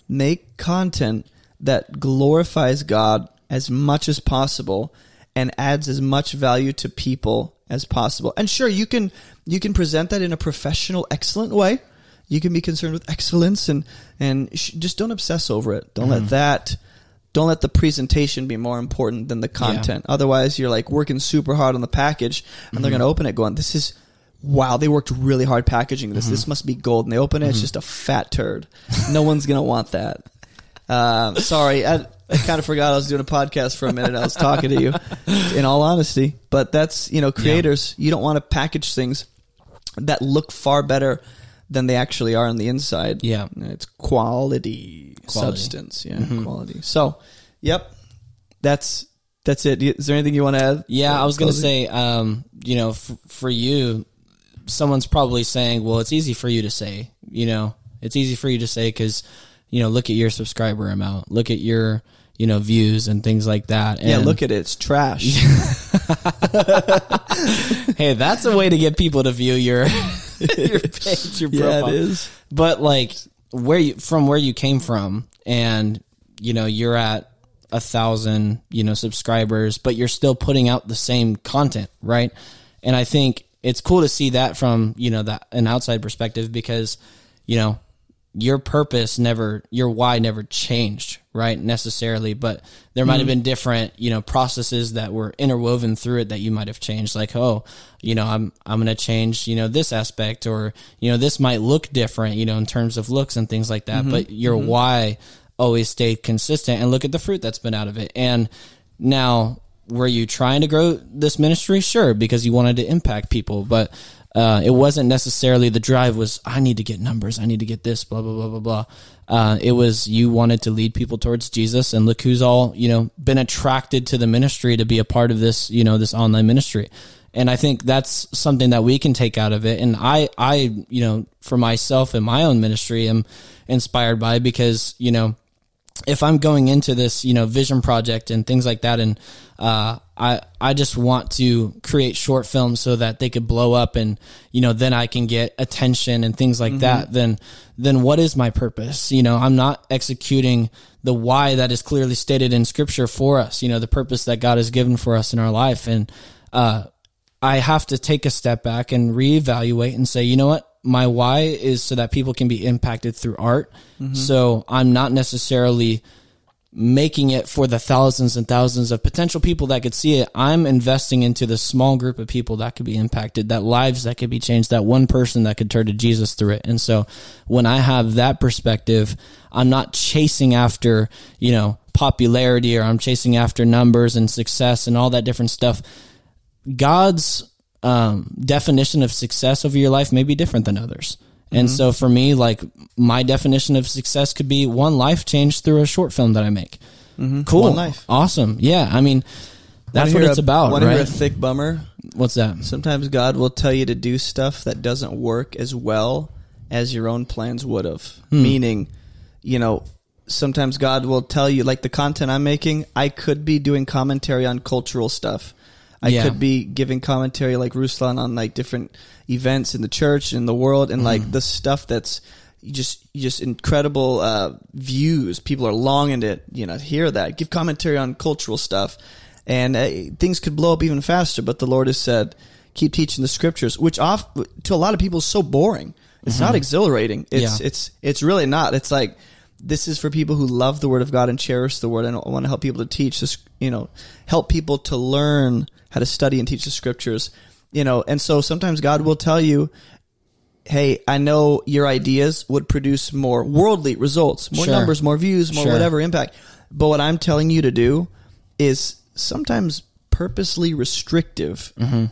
make content that glorifies God as much as possible and adds as much value to people as possible. And sure, you can you can present that in a professional, excellent way. You can be concerned with excellence and and sh- just don't obsess over it. Don't let mm-hmm. that don't let the presentation be more important than the content. Otherwise, you're like working super hard on the package, and they're mm-hmm. going to open it going, "This is wow, they worked really hard packaging this. This mm-hmm. must be gold." And they open it, it's just a fat turd. no one's going to want that. Um, sorry, I, I kind of forgot I was doing a podcast for a minute. I was talking to you, in all honesty. But that's you know, creators. You don't want to package things that look far better than they actually are on the inside. Yeah. It's quality, Quality. substance. Yeah, quality. So, yep, that's that's it. Is there anything you want to add? Yeah, I was going to say, um, you know, f- for you, someone's probably saying, well, it's easy for you to say, you know, it's easy for you to say because, you know, look at your subscriber amount, look at your, you know, views and things like that. Yeah, look at it. It's trash. hey, that's a way to get people to view your your page, your yeah, it is. But like where you from where you came from and you know, you're at a thousand, you know, subscribers, but you're still putting out the same content, right? And I think it's cool to see that from, you know, that an outside perspective because, you know, your purpose never your why never changed right necessarily but there might have mm-hmm. been different you know processes that were interwoven through it that you might have changed like oh you know i'm i'm going to change you know this aspect or you know this might look different you know in terms of looks and things like that mm-hmm. but your mm-hmm. why always stayed consistent and look at the fruit that's been out of it and now were you trying to grow this ministry? Sure because you wanted to impact people but uh, it wasn't necessarily the drive was I need to get numbers, I need to get this, blah blah blah blah blah. Uh, it was you wanted to lead people towards Jesus, and look who's all you know been attracted to the ministry to be a part of this you know this online ministry. And I think that's something that we can take out of it. And I, I, you know, for myself and my own ministry, am inspired by because you know if I'm going into this, you know, vision project and things like that, and uh, I I just want to create short films so that they could blow up, and you know, then I can get attention and things like that. Then then what is my purpose? You know, I'm not executing the why that is clearly stated in Scripture for us. You know, the purpose that God has given for us in our life, and uh, I have to take a step back and reevaluate and say, you know what? My why is so that people can be impacted through art. So I'm not necessarily making it for the thousands and thousands of potential people that could see it. I'm investing into the small group of people that could be impacted, that lives that could be changed, that one person that could turn to Jesus through it. And so when I have that perspective, I'm not chasing after, you know, popularity or I'm chasing after numbers and success and all that different stuff. God's um, definition of success over your life may be different than others. And Mm-hmm. so for me, like my definition of success could be one life changed through a short film that I make. Cool. Mm-hmm. Life. Awesome. Yeah. I mean, that's what it's a- about, wanna hear right? a thick bummer? What's that? Sometimes God will tell you to do stuff that doesn't work as well as your own plans would have. Hmm. Meaning, you know, sometimes God will tell you, like the content I'm making, I could be doing commentary on cultural stuff. I Yeah. could be giving commentary like Ruslan on like different events in the church in the world and Hmm. like the stuff that's just just incredible uh, views. People are longing to you know hear that. Give commentary on cultural stuff, and uh, things could blow up even faster. But the Lord has said, keep teaching the scriptures, which off to a lot of people is so boring. It's not exhilarating. It's Mm-hmm. Yeah. it's it's really not. It's like this is for people who love the word of God and cherish the word and want to help people to teach this, you know, help people to learn how to study and teach the scriptures, you know. And so sometimes God will tell you, "Hey, I know your ideas would produce more worldly results, more Sure. numbers, more views, more Sure. whatever impact. But what I'm telling you to do is sometimes purposely restrictive Mm-hmm.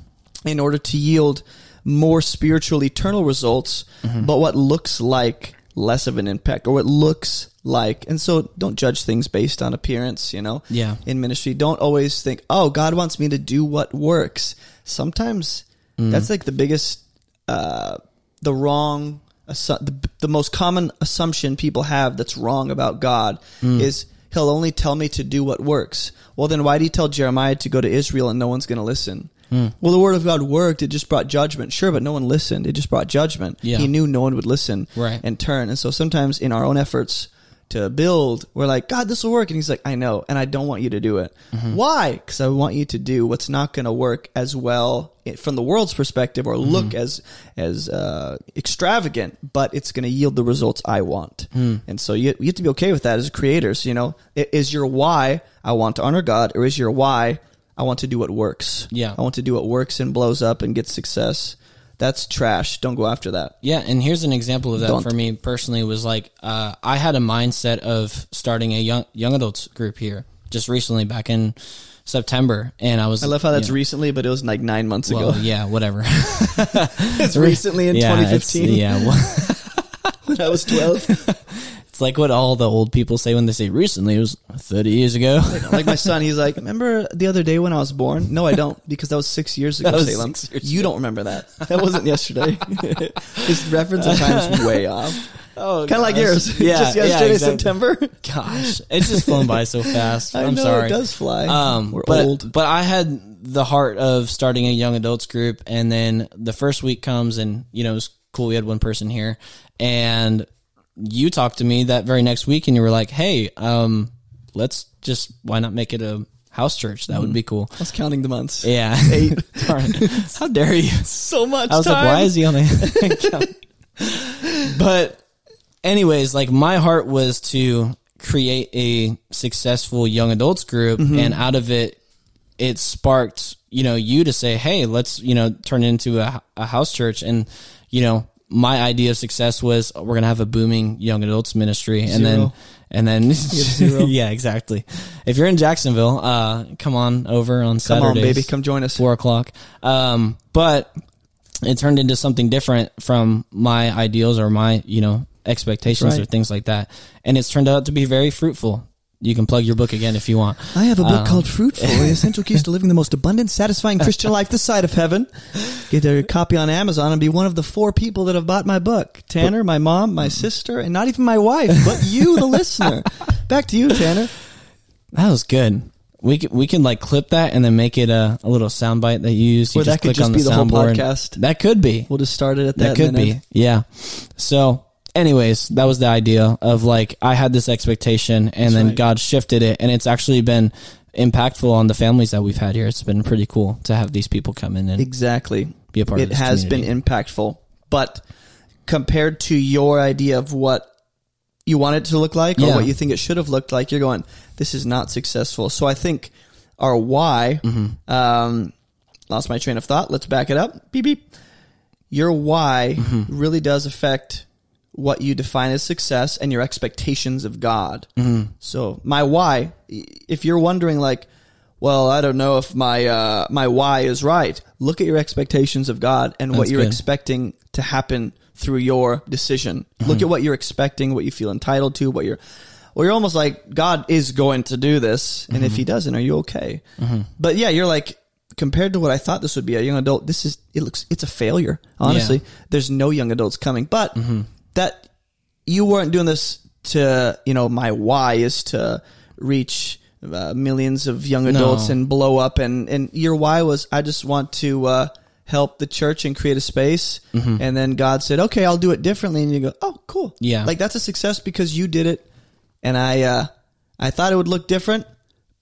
in order to yield more spiritual eternal results, Mm-hmm. but what looks like less of an impact or what looks like and so don't judge things based on appearance you know? Yeah. in ministry don't always think oh god wants me to do what works. Sometimes that's like the biggest uh the wrong assu- the, the most common assumption people have that's wrong about god is he'll only tell me to do what works. Well then why did he tell jeremiah to go to israel and no one's going to listen well the word of god worked. It just brought judgment. Sure but no one listened. It just brought judgment. Yeah. he knew no one would listen Right. and turn. And so sometimes in our own efforts to build we're like god this will work. And he's like i know and i don't want you to do it. Mm-hmm. why? Because i want you to do what's not going to work as well from the world's perspective or Mm-hmm. look as as uh, extravagant but it's going to yield the results i want. Mm. and so you, you have to be okay with that as creators you know? Is your why i want to honor god or is your why i want to do what works Yeah. i want to do what works and blows up and gets success that's trash don't go after that Yeah, and here's an example of that Don't. for me personally was like uh, I had a mindset of starting a young young adults group here just recently back in September, and I was i love how that's you know, recently but it was like nine months well, ago yeah, whatever. it's recently in yeah, 2015 Yeah, well, when I was 12. It's like what all the old people say when they say recently. It was 30 years ago. like my son, he's like, remember the other day when I was born? No, I don't, because that was six years ago, Salem. years you don't remember that. That wasn't yesterday. His reference of time is way off. oh, Kind of like yours. Yeah, Just yeah, yesterday, exactly. September. Gosh, it's just flown by so fast. I I'm know, sorry. it does fly. Um, We're but, old. But I had the heart of starting a young adults group, and then the first week comes, and you know it was cool. We had one person here, and you talked to me that very next week, and you were like, "Hey, um, let's just why not make it a house church? That would be cool." I was counting the months. Yeah, Eight. How dare you? So much I was time. like, why is he on the But anyways, like my heart was to create a successful young adults group Mm-hmm. and out of it it sparked, you know, you to say, "Hey, let's, you know, turn it into a, a house church." And you know, my idea of success was we're going to have a booming young adults ministry and then and then yeah, exactly. If you're in Jacksonville, uh come on over on Come Saturdays on, baby. Come join us. four o'clock. Um, but it turned into something different from my ideals or my, you know, expectations Right. or things like that. And it's turned out to be very fruitful. You can plug your book again if you want. I have a book Um, called Fruitful, The Essential Keys to Living the Most Abundant, Satisfying Christian Life This Side of Heaven. Get a copy on Amazon and be one of the four people that have bought my book. Tanner, my mom, my sister, and not even my wife, but you, the listener. Back to you, Tanner. That was good. We can, we can like clip that and then make it a, a little soundbite that you use. You Or that could just on be the whole podcast. That could be. We'll just start it at that. That could be. Yeah. So, anyways, that was the idea of like I had this expectation and then right. God shifted it and it's actually been impactful on the families that we've had here. It's been pretty cool to have these people come in and Exactly. be a part it of this has community. been impactful. But compared to your idea of what you want it to look like or Yeah. what you think it should have looked like, you're going, this is not successful. So I think our why, Mm-hmm. um, lost my train of thought. Let's back it up. Beep, beep. Your why Mm-hmm. really does affect what you define as success and your expectations of God. Mm-hmm. So my why, if you're wondering like, well, I don't know if my uh, my why is right. Look at your expectations of God and what you're good. expecting to happen through your decision. Mm-hmm. Look at what you're expecting, what you feel entitled to, what you're. Well, you're almost like God is going to do this, and Mm-hmm. if He doesn't, are you okay? But yeah, you're like compared to what I thought this would be a young adult. This is it looks it's a failure. Honestly, Yeah. Mm-hmm. there's no young adults coming, but that you weren't doing this to you know my why is to reach uh, millions of young adults No. and blow up. And and your why was I just want to uh, help the church and create a space. And then God said okay I'll do it differently. And you go oh cool. Yeah. like that's a success because you did it. And I uh, I thought it would look different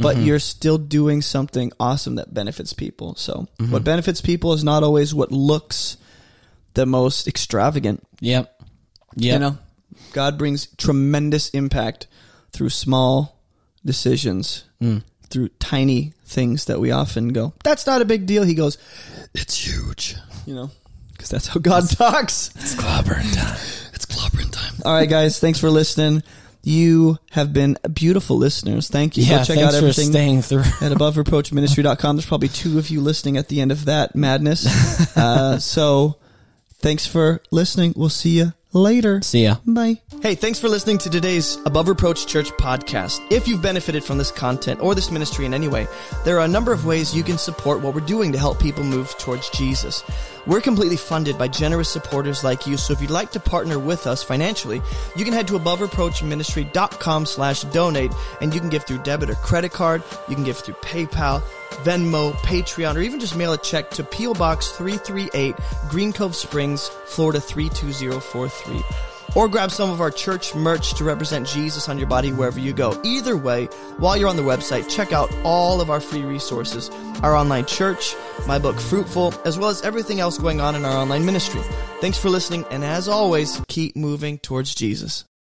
but you're still doing something awesome that benefits people. So what benefits people is not always what looks the most extravagant. Yep. You know, God brings tremendous impact through small decisions, Hmm. through tiny things that we often go, that's not a big deal. He goes, it's huge, you know, because that's how God talks. It's clobbering time. It's clobbering time. All right, guys, thanks for listening. You have been beautiful listeners. Thank you. Yeah, Go check thanks out for everything staying through. at abovereproachministry.com. There's probably two of you listening at the end of that madness. Uh, so thanks for listening. We'll see you later. See ya. Bye. Hey, thanks for listening to today's Above Reproach Church podcast. If you've benefited from this content or this ministry in any way, there are a number of ways you can support what we're doing to help people move towards Jesus. We're completely funded by generous supporters like you, so if you'd like to partner with us financially, you can head to abovereproachministry.com slash donate and you can give through debit or credit card, you can give through PayPal, Venmo, Patreon, or even just mail a check to P.O. Box 338, Green Cove Springs, Florida 32043. Or grab some of our church merch to represent Jesus on your body wherever you go. Either way, while you're on the website, check out all of our free resources our online church, my book Fruitful, as well as everything else going on in our online ministry. Thanks for listening, and as always, keep moving towards Jesus.